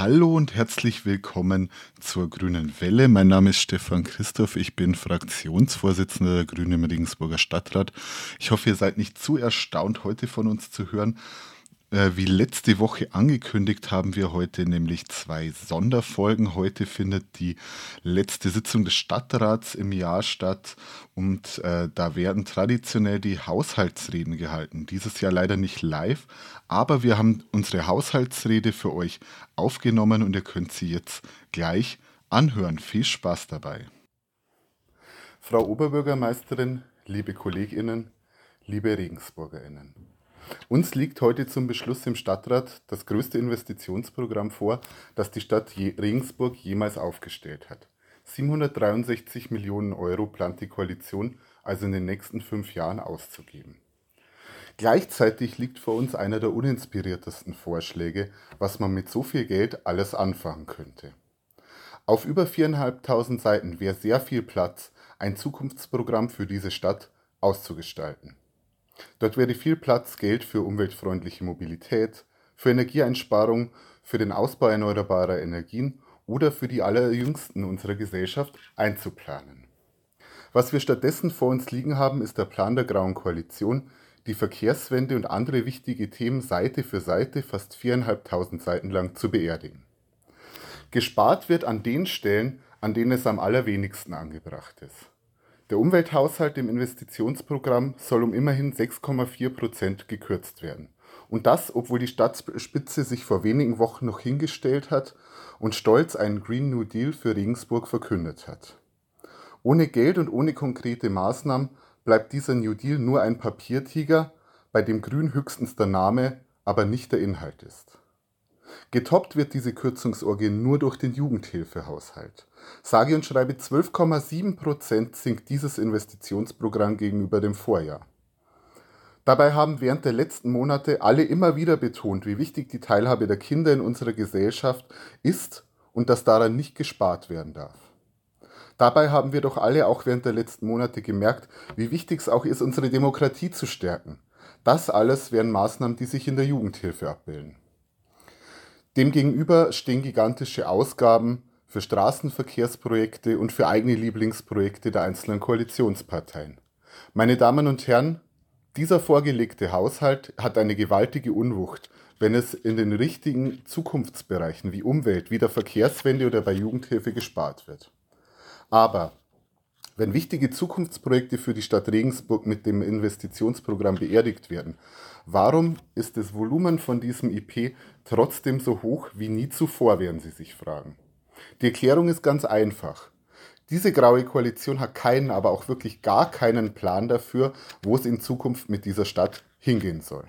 Hallo und herzlich willkommen zur Grünen Welle. Mein Name ist Stefan Christoph. Ich bin Fraktionsvorsitzender der Grünen im Regensburger Stadtrat. Ich hoffe, ihr seid nicht zu erstaunt, heute von uns zu hören. Äh, wie letzte Woche angekündigt, haben wir heute nämlich zwei Sonderfolgen. Heute findet die letzte Sitzung des Stadtrats im Jahr statt und äh, da werden traditionell die Haushaltsreden gehalten. Dieses Jahr leider nicht live, aber wir haben unsere Haushaltsrede für euch aufgenommen und ihr könnt sie jetzt gleich anhören. Viel Spaß dabei. Frau Oberbürgermeisterin, liebe Kolleginnen, liebe Regensburgerinnen. Uns liegt heute zum Beschluss im Stadtrat das größte Investitionsprogramm vor, das die Stadt Regensburg jemals aufgestellt hat. 763 Millionen Euro plant die Koalition also in den nächsten fünf Jahren auszugeben. Gleichzeitig liegt vor uns einer der uninspiriertesten Vorschläge, was man mit so viel Geld alles anfangen könnte. Auf über viereinhalbtausend Seiten wäre sehr viel Platz, ein Zukunftsprogramm für diese Stadt auszugestalten. Dort wäre viel Platz, Geld für umweltfreundliche Mobilität, für Energieeinsparung, für den Ausbau erneuerbarer Energien oder für die Allerjüngsten unserer Gesellschaft einzuplanen. Was wir stattdessen vor uns liegen haben, ist der Plan der Grauen Koalition, die Verkehrswende und andere wichtige Themen Seite für Seite fast viereinhalbtausend Seiten lang zu beerdigen. Gespart wird an den Stellen, an denen es am allerwenigsten angebracht ist. Der Umwelthaushalt im Investitionsprogramm soll um immerhin 6,4 Prozent gekürzt werden. Und das, obwohl die Stadtspitze sich vor wenigen Wochen noch hingestellt hat und stolz einen Green New Deal für Regensburg verkündet hat. Ohne Geld und ohne konkrete Maßnahmen bleibt dieser New Deal nur ein Papiertiger, bei dem grün höchstens der Name, aber nicht der Inhalt ist. Getoppt wird diese Kürzungsorgie nur durch den Jugendhilfehaushalt. Sage und schreibe 12,7 Prozent sinkt dieses Investitionsprogramm gegenüber dem Vorjahr. Dabei haben während der letzten Monate alle immer wieder betont, wie wichtig die Teilhabe der Kinder in unserer Gesellschaft ist und dass daran nicht gespart werden darf. Dabei haben wir doch alle auch während der letzten Monate gemerkt, wie wichtig es auch ist, unsere Demokratie zu stärken. Das alles wären Maßnahmen, die sich in der Jugendhilfe abbilden. Demgegenüber stehen gigantische Ausgaben für Straßenverkehrsprojekte und für eigene Lieblingsprojekte der einzelnen Koalitionsparteien. Meine Damen und Herren, dieser vorgelegte Haushalt hat eine gewaltige Unwucht, wenn es in den richtigen Zukunftsbereichen wie Umwelt, wie der Verkehrswende oder bei Jugendhilfe gespart wird. Aber wenn wichtige Zukunftsprojekte für die Stadt Regensburg mit dem Investitionsprogramm beerdigt werden, warum ist das Volumen von diesem IP trotzdem so hoch wie nie zuvor, werden Sie sich fragen. Die Erklärung ist ganz einfach. Diese graue Koalition hat keinen, aber auch wirklich gar keinen Plan dafür, wo es in Zukunft mit dieser Stadt hingehen soll.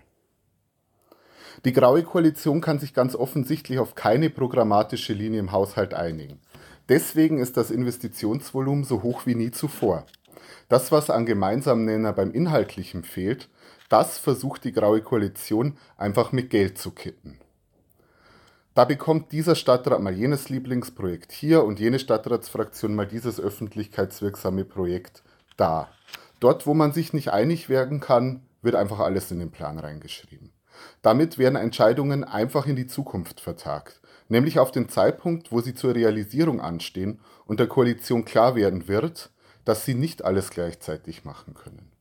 Die graue Koalition kann sich ganz offensichtlich auf keine programmatische Linie im Haushalt einigen. Deswegen ist das Investitionsvolumen so hoch wie nie zuvor. Das, was an gemeinsamen Nenner beim Inhaltlichen fehlt, das versucht die graue Koalition einfach mit Geld zu kitten. Da bekommt dieser Stadtrat mal jenes Lieblingsprojekt hier und jene Stadtratsfraktion mal dieses öffentlichkeitswirksame Projekt da. Dort, wo man sich nicht einig werden kann, wird einfach alles in den Plan reingeschrieben. Damit werden Entscheidungen einfach in die Zukunft vertagt, nämlich auf den Zeitpunkt, wo sie zur Realisierung anstehen und der Koalition klar werden wird, dass sie nicht alles gleichzeitig machen können.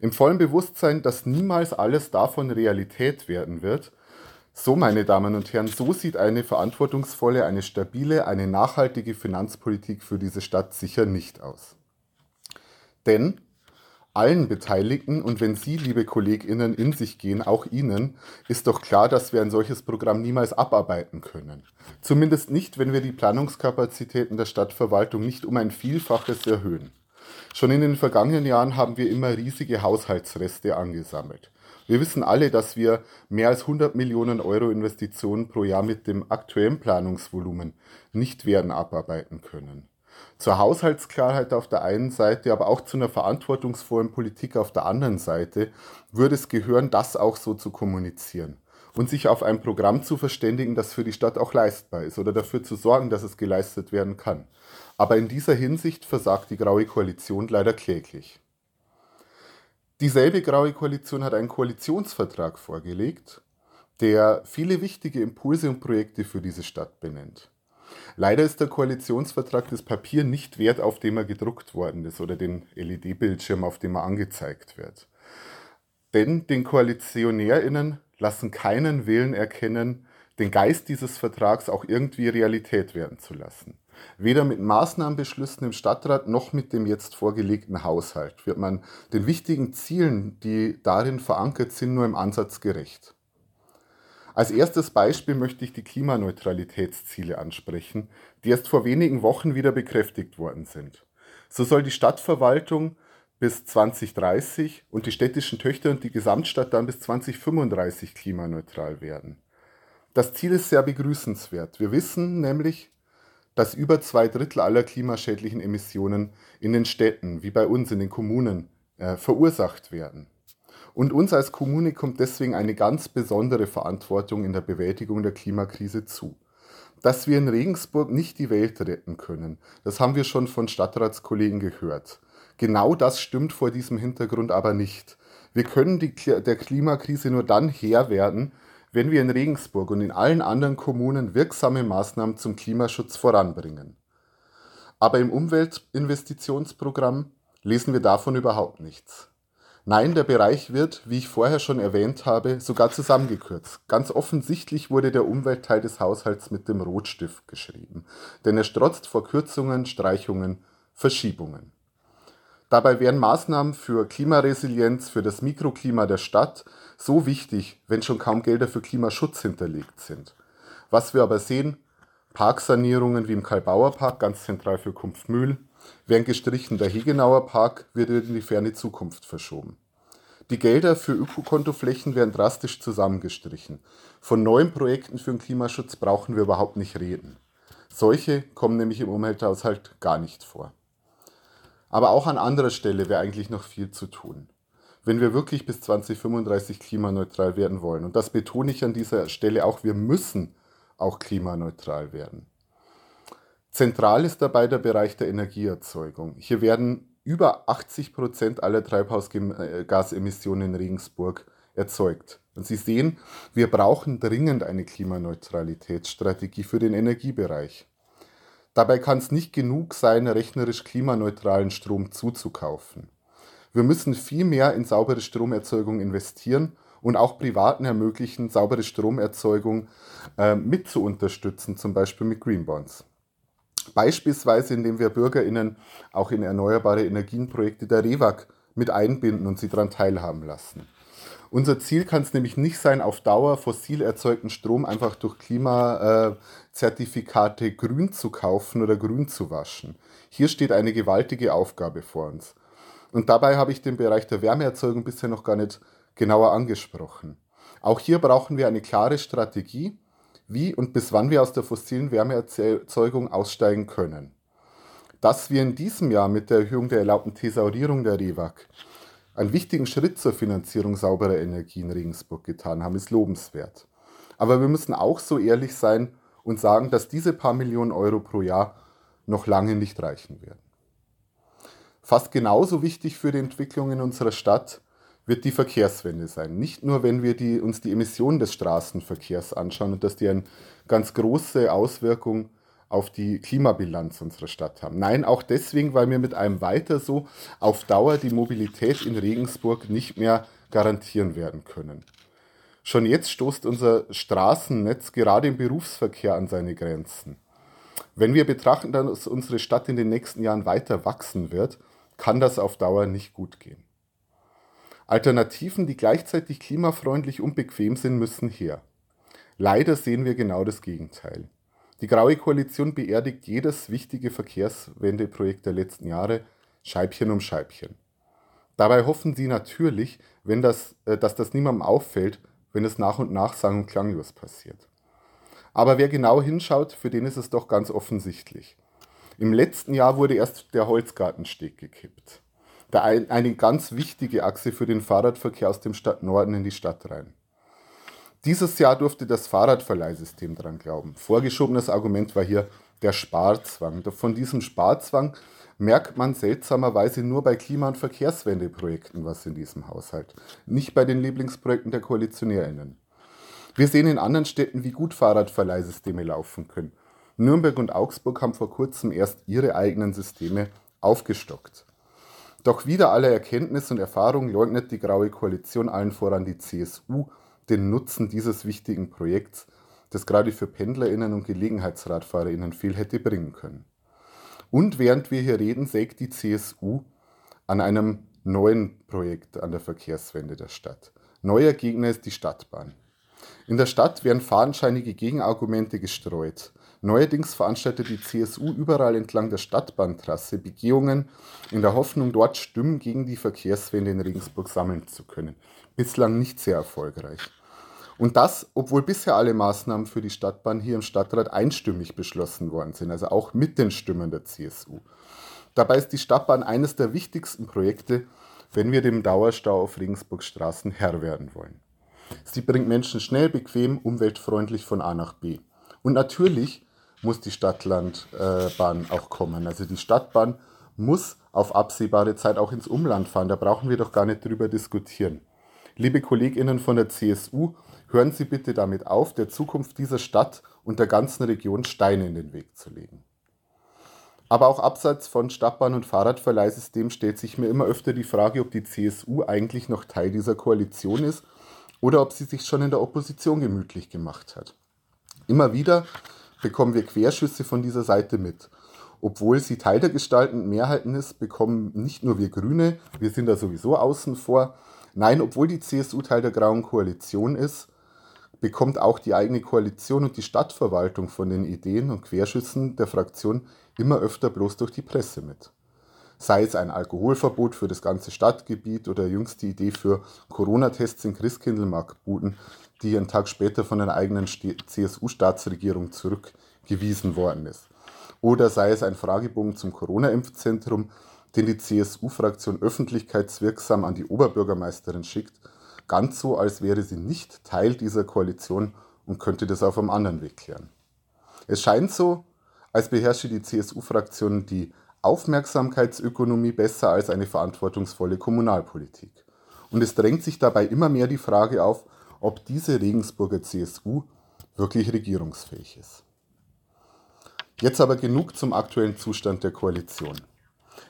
Im vollen Bewusstsein, dass niemals alles davon Realität werden wird, so, meine Damen und Herren, so sieht eine verantwortungsvolle, eine stabile, eine nachhaltige Finanzpolitik für diese Stadt sicher nicht aus. Denn allen Beteiligten und wenn Sie, liebe Kolleginnen, in sich gehen, auch Ihnen, ist doch klar, dass wir ein solches Programm niemals abarbeiten können. Zumindest nicht, wenn wir die Planungskapazitäten der Stadtverwaltung nicht um ein Vielfaches erhöhen. Schon in den vergangenen Jahren haben wir immer riesige Haushaltsreste angesammelt. Wir wissen alle, dass wir mehr als 100 Millionen Euro Investitionen pro Jahr mit dem aktuellen Planungsvolumen nicht werden abarbeiten können. Zur Haushaltsklarheit auf der einen Seite, aber auch zu einer verantwortungsvollen Politik auf der anderen Seite würde es gehören, das auch so zu kommunizieren und sich auf ein Programm zu verständigen, das für die Stadt auch leistbar ist oder dafür zu sorgen, dass es geleistet werden kann. Aber in dieser Hinsicht versagt die Graue Koalition leider kläglich. Dieselbe Graue Koalition hat einen Koalitionsvertrag vorgelegt, der viele wichtige Impulse und Projekte für diese Stadt benennt. Leider ist der Koalitionsvertrag das Papier nicht wert, auf dem er gedruckt worden ist oder den LED-Bildschirm, auf dem er angezeigt wird. Denn den KoalitionärInnen lassen keinen Willen erkennen, den Geist dieses Vertrags auch irgendwie Realität werden zu lassen. Weder mit Maßnahmenbeschlüssen im Stadtrat noch mit dem jetzt vorgelegten Haushalt wird man den wichtigen Zielen, die darin verankert sind, nur im Ansatz gerecht. Als erstes Beispiel möchte ich die Klimaneutralitätsziele ansprechen, die erst vor wenigen Wochen wieder bekräftigt worden sind. So soll die Stadtverwaltung bis 2030 und die städtischen Töchter und die Gesamtstadt dann bis 2035 klimaneutral werden. Das Ziel ist sehr begrüßenswert. Wir wissen nämlich, dass über zwei Drittel aller klimaschädlichen Emissionen in den Städten, wie bei uns in den Kommunen, äh, verursacht werden. Und uns als Kommune kommt deswegen eine ganz besondere Verantwortung in der Bewältigung der Klimakrise zu. Dass wir in Regensburg nicht die Welt retten können, das haben wir schon von Stadtratskollegen gehört. Genau das stimmt vor diesem Hintergrund aber nicht. Wir können die, der Klimakrise nur dann Herr werden, wenn wir in Regensburg und in allen anderen Kommunen wirksame Maßnahmen zum Klimaschutz voranbringen. Aber im Umweltinvestitionsprogramm lesen wir davon überhaupt nichts. Nein, der Bereich wird, wie ich vorher schon erwähnt habe, sogar zusammengekürzt. Ganz offensichtlich wurde der Umweltteil des Haushalts mit dem Rotstift geschrieben, denn er strotzt vor Kürzungen, Streichungen, Verschiebungen. Dabei wären Maßnahmen für Klimaresilienz, für das Mikroklima der Stadt so wichtig, wenn schon kaum Gelder für Klimaschutz hinterlegt sind. Was wir aber sehen, Parksanierungen wie im Karlbauer Park, ganz zentral für Kumpfmühl, werden gestrichen. Der Hegenauer Park wird in die ferne Zukunft verschoben. Die Gelder für Ökokontoflächen werden drastisch zusammengestrichen. Von neuen Projekten für den Klimaschutz brauchen wir überhaupt nicht reden. Solche kommen nämlich im Umwelthaushalt gar nicht vor. Aber auch an anderer Stelle wäre eigentlich noch viel zu tun. Wenn wir wirklich bis 2035 klimaneutral werden wollen, und das betone ich an dieser Stelle auch, wir müssen auch klimaneutral werden. Zentral ist dabei der Bereich der Energieerzeugung. Hier werden über 80 Prozent aller Treibhausgasemissionen in Regensburg erzeugt. Und Sie sehen, wir brauchen dringend eine Klimaneutralitätsstrategie für den Energiebereich. Dabei kann es nicht genug sein, rechnerisch klimaneutralen Strom zuzukaufen. Wir müssen viel mehr in saubere Stromerzeugung investieren und auch Privaten ermöglichen, saubere Stromerzeugung äh, mit zu unterstützen, zum Beispiel mit Greenbonds. Beispielsweise, indem wir BürgerInnen auch in erneuerbare Energienprojekte der REWAG mit einbinden und sie daran teilhaben lassen. Unser Ziel kann es nämlich nicht sein, auf Dauer fossil erzeugten Strom einfach durch Klimazertifikate grün zu kaufen oder grün zu waschen. Hier steht eine gewaltige Aufgabe vor uns. Und dabei habe ich den Bereich der Wärmeerzeugung bisher noch gar nicht genauer angesprochen. Auch hier brauchen wir eine klare Strategie, wie und bis wann wir aus der fossilen Wärmeerzeugung aussteigen können. Dass wir in diesem Jahr mit der Erhöhung der erlaubten Thesaurierung der REWAG einen wichtigen Schritt zur Finanzierung sauberer Energie in Regensburg getan haben, ist lobenswert. Aber wir müssen auch so ehrlich sein und sagen, dass diese paar Millionen Euro pro Jahr noch lange nicht reichen werden. Fast genauso wichtig für die Entwicklung in unserer Stadt wird die Verkehrswende sein. Nicht nur, wenn wir die, uns die Emissionen des Straßenverkehrs anschauen und dass die eine ganz große Auswirkung auf die Klimabilanz unserer Stadt haben. Nein, auch deswegen, weil wir mit einem weiter so auf Dauer die Mobilität in Regensburg nicht mehr garantieren werden können. Schon jetzt stoßt unser Straßennetz gerade im Berufsverkehr an seine Grenzen. Wenn wir betrachten, dass unsere Stadt in den nächsten Jahren weiter wachsen wird, kann das auf Dauer nicht gut gehen. Alternativen, die gleichzeitig klimafreundlich und bequem sind, müssen her. Leider sehen wir genau das Gegenteil. Die Graue Koalition beerdigt jedes wichtige Verkehrswendeprojekt der letzten Jahre Scheibchen um Scheibchen. Dabei hoffen sie natürlich, wenn das, äh, dass das niemandem auffällt, wenn es nach und nach sang- und klanglos passiert. Aber wer genau hinschaut, für den ist es doch ganz offensichtlich. Im letzten Jahr wurde erst der Holzgartensteg gekippt. Der ein, eine ganz wichtige Achse für den Fahrradverkehr aus dem Stadtnorden in die Stadt rein. Dieses Jahr durfte das Fahrradverleihsystem dran glauben. Vorgeschobenes Argument war hier der Sparzwang. Von diesem Sparzwang merkt man seltsamerweise nur bei Klima- und Verkehrswendeprojekten was in diesem Haushalt, nicht bei den Lieblingsprojekten der KoalitionärInnen. Wir sehen in anderen Städten, wie gut Fahrradverleihsysteme laufen können. Nürnberg und Augsburg haben vor kurzem erst ihre eigenen Systeme aufgestockt. Doch wieder aller Erkenntnis und Erfahrung leugnet die Graue Koalition allen voran die CSU den Nutzen dieses wichtigen Projekts, das gerade für PendlerInnen und GelegenheitsradfahrerInnen viel hätte bringen können. Und während wir hier reden, sägt die CSU an einem neuen Projekt an der Verkehrswende der Stadt. Neuer Gegner ist die Stadtbahn. In der Stadt werden fadenscheinige Gegenargumente gestreut. Neuerdings veranstaltet die CSU überall entlang der Stadtbahntrasse Begehungen in der Hoffnung, dort Stimmen gegen die Verkehrswende in Regensburg sammeln zu können. Bislang nicht sehr erfolgreich. Und das, obwohl bisher alle Maßnahmen für die Stadtbahn hier im Stadtrat einstimmig beschlossen worden sind, also auch mit den Stimmen der CSU. Dabei ist die Stadtbahn eines der wichtigsten Projekte, wenn wir dem Dauerstau auf Regensburg Straßen Herr werden wollen. Sie bringt Menschen schnell, bequem, umweltfreundlich von A nach B. Und natürlich muss die Stadtlandbahn auch kommen. Also die Stadtbahn muss auf absehbare Zeit auch ins Umland fahren. Da brauchen wir doch gar nicht drüber diskutieren. Liebe Kolleginnen von der CSU, hören Sie bitte damit auf, der Zukunft dieser Stadt und der ganzen Region Steine in den Weg zu legen. Aber auch abseits von Stadtbahn- und Fahrradverleihsystem stellt sich mir immer öfter die Frage, ob die CSU eigentlich noch Teil dieser Koalition ist oder ob sie sich schon in der Opposition gemütlich gemacht hat. Immer wieder bekommen wir Querschüsse von dieser Seite mit. Obwohl sie Teil der gestaltenden Mehrheiten ist, bekommen nicht nur wir Grüne, wir sind da sowieso außen vor, nein, obwohl die CSU Teil der Grauen Koalition ist, bekommt auch die eigene Koalition und die Stadtverwaltung von den Ideen und Querschüssen der Fraktion immer öfter bloß durch die Presse mit. Sei es ein Alkoholverbot für das ganze Stadtgebiet oder jüngst die Idee für Corona-Tests in Christkindlmarktbuden, die einen Tag später von einer eigenen CSU-Staatsregierung zurückgewiesen worden ist. Oder sei es ein Fragebogen zum Corona-Impfzentrum, den die CSU-Fraktion öffentlichkeitswirksam an die Oberbürgermeisterin schickt, ganz so, als wäre sie nicht Teil dieser Koalition und könnte das auf einem anderen Weg klären. Es scheint so, als beherrsche die CSU-Fraktion die Aufmerksamkeitsökonomie besser als eine verantwortungsvolle Kommunalpolitik. Und es drängt sich dabei immer mehr die Frage auf, ob diese Regensburger CSU wirklich regierungsfähig ist. Jetzt aber genug zum aktuellen Zustand der Koalition.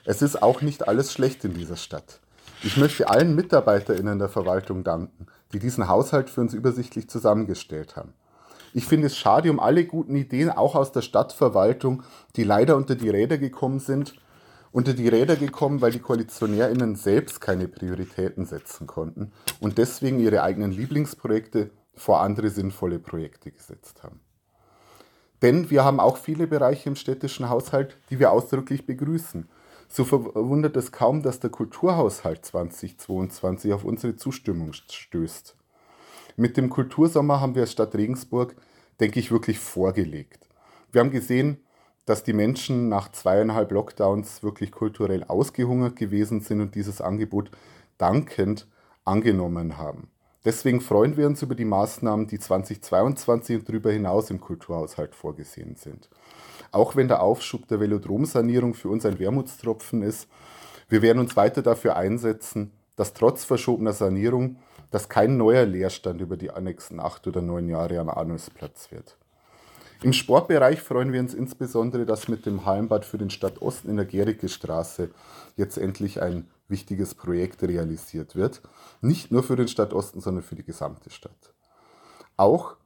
Es ist auch nicht alles schlecht in dieser Stadt. Ich möchte allen MitarbeiterInnen der Verwaltung danken, die diesen Haushalt für uns übersichtlich zusammengestellt haben. Ich finde es schade um alle guten Ideen, auch aus der Stadtverwaltung, die leider unter die Räder gekommen sind. Unter die Räder gekommen, weil die KoalitionärInnen selbst keine Prioritäten setzen konnten und deswegen ihre eigenen Lieblingsprojekte vor andere sinnvolle Projekte gesetzt haben. Denn wir haben auch viele Bereiche im städtischen Haushalt, die wir ausdrücklich begrüßen. So verwundert es kaum, dass der Kulturhaushalt 2022 auf unsere Zustimmung stößt. Mit dem Kultursommer haben wir als Stadt Regensburg, denke ich, wirklich vorgelegt. Wir haben gesehen, dass die Menschen nach zweieinhalb Lockdowns wirklich kulturell ausgehungert gewesen sind und dieses Angebot dankend angenommen haben. Deswegen freuen wir uns über die Maßnahmen, die 2022 und darüber hinaus im Kulturhaushalt vorgesehen sind. Auch wenn der Aufschub der Velodromsanierung für uns ein Wermutstropfen ist, wir werden uns weiter dafür einsetzen, dass trotz verschobener Sanierung dass kein neuer Leerstand über die nächsten acht oder neun Jahre am Arnusplatz wird. Im Sportbereich freuen wir uns insbesondere, dass mit dem Hallenbad für den Stadtosten in der Gericke Straße jetzt endlich ein wichtiges Projekt realisiert wird. Nicht nur für den Stadtosten, sondern für die gesamte Stadt. Auch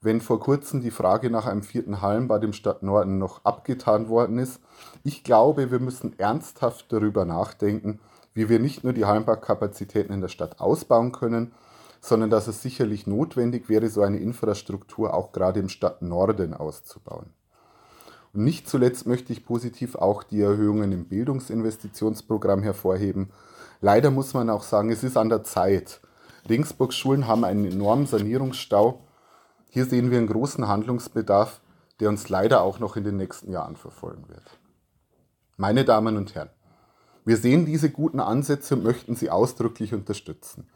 wenn vor kurzem die Frage nach einem vierten Hallenbad im Stadtnorden noch abgetan worden ist, ich glaube, wir müssen ernsthaft darüber nachdenken, wie wir nicht nur die Hallenbadkapazitäten in der Stadt ausbauen können, sondern dass es sicherlich notwendig wäre, so eine Infrastruktur auch gerade im Stadtnorden auszubauen. Und nicht zuletzt möchte ich positiv auch die Erhöhungen im Bildungsinvestitionsprogramm hervorheben. Leider muss man auch sagen, es ist an der Zeit. Regensburgs Schulen haben einen enormen Sanierungsstau. Hier sehen wir einen großen Handlungsbedarf, der uns leider auch noch in den nächsten Jahren verfolgen wird. Meine Damen und Herren, wir sehen diese guten Ansätze und möchten sie ausdrücklich unterstützen.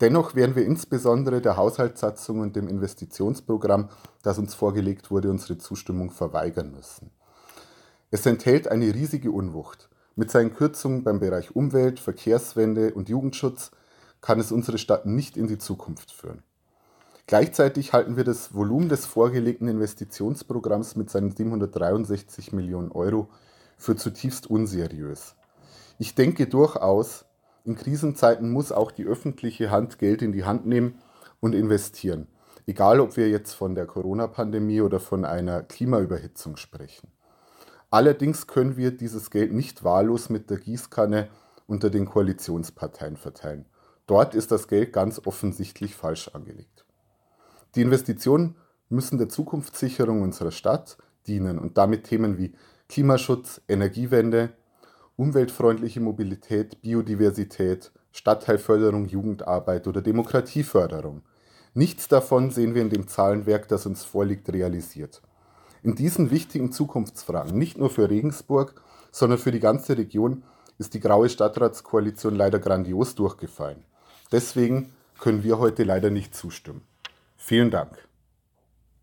Dennoch werden wir insbesondere der Haushaltssatzung und dem Investitionsprogramm, das uns vorgelegt wurde, unsere Zustimmung verweigern müssen. Es enthält eine riesige Unwucht. Mit seinen Kürzungen beim Bereich Umwelt, Verkehrswende und Jugendschutz kann es unsere Stadt nicht in die Zukunft führen. Gleichzeitig halten wir das Volumen des vorgelegten Investitionsprogramms mit seinen 763 Millionen Euro für zutiefst unseriös. Ich denke durchaus, in Krisenzeiten muss auch die öffentliche Hand Geld in die Hand nehmen und investieren. Egal, ob wir jetzt von der Corona-Pandemie oder von einer Klimaüberhitzung sprechen. Allerdings können wir dieses Geld nicht wahllos mit der Gießkanne unter den Koalitionsparteien verteilen. Dort ist das Geld ganz offensichtlich falsch angelegt. Die Investitionen müssen der Zukunftssicherung unserer Stadt dienen und damit Themen wie Klimaschutz, Energiewende, umweltfreundliche Mobilität, Biodiversität, Stadtteilförderung, Jugendarbeit oder Demokratieförderung. Nichts davon sehen wir in dem Zahlenwerk, das uns vorliegt, realisiert. In diesen wichtigen Zukunftsfragen, nicht nur für Regensburg, sondern für die ganze Region, ist die graue Stadtratskoalition leider grandios durchgefallen. Deswegen können wir heute leider nicht zustimmen. Vielen Dank.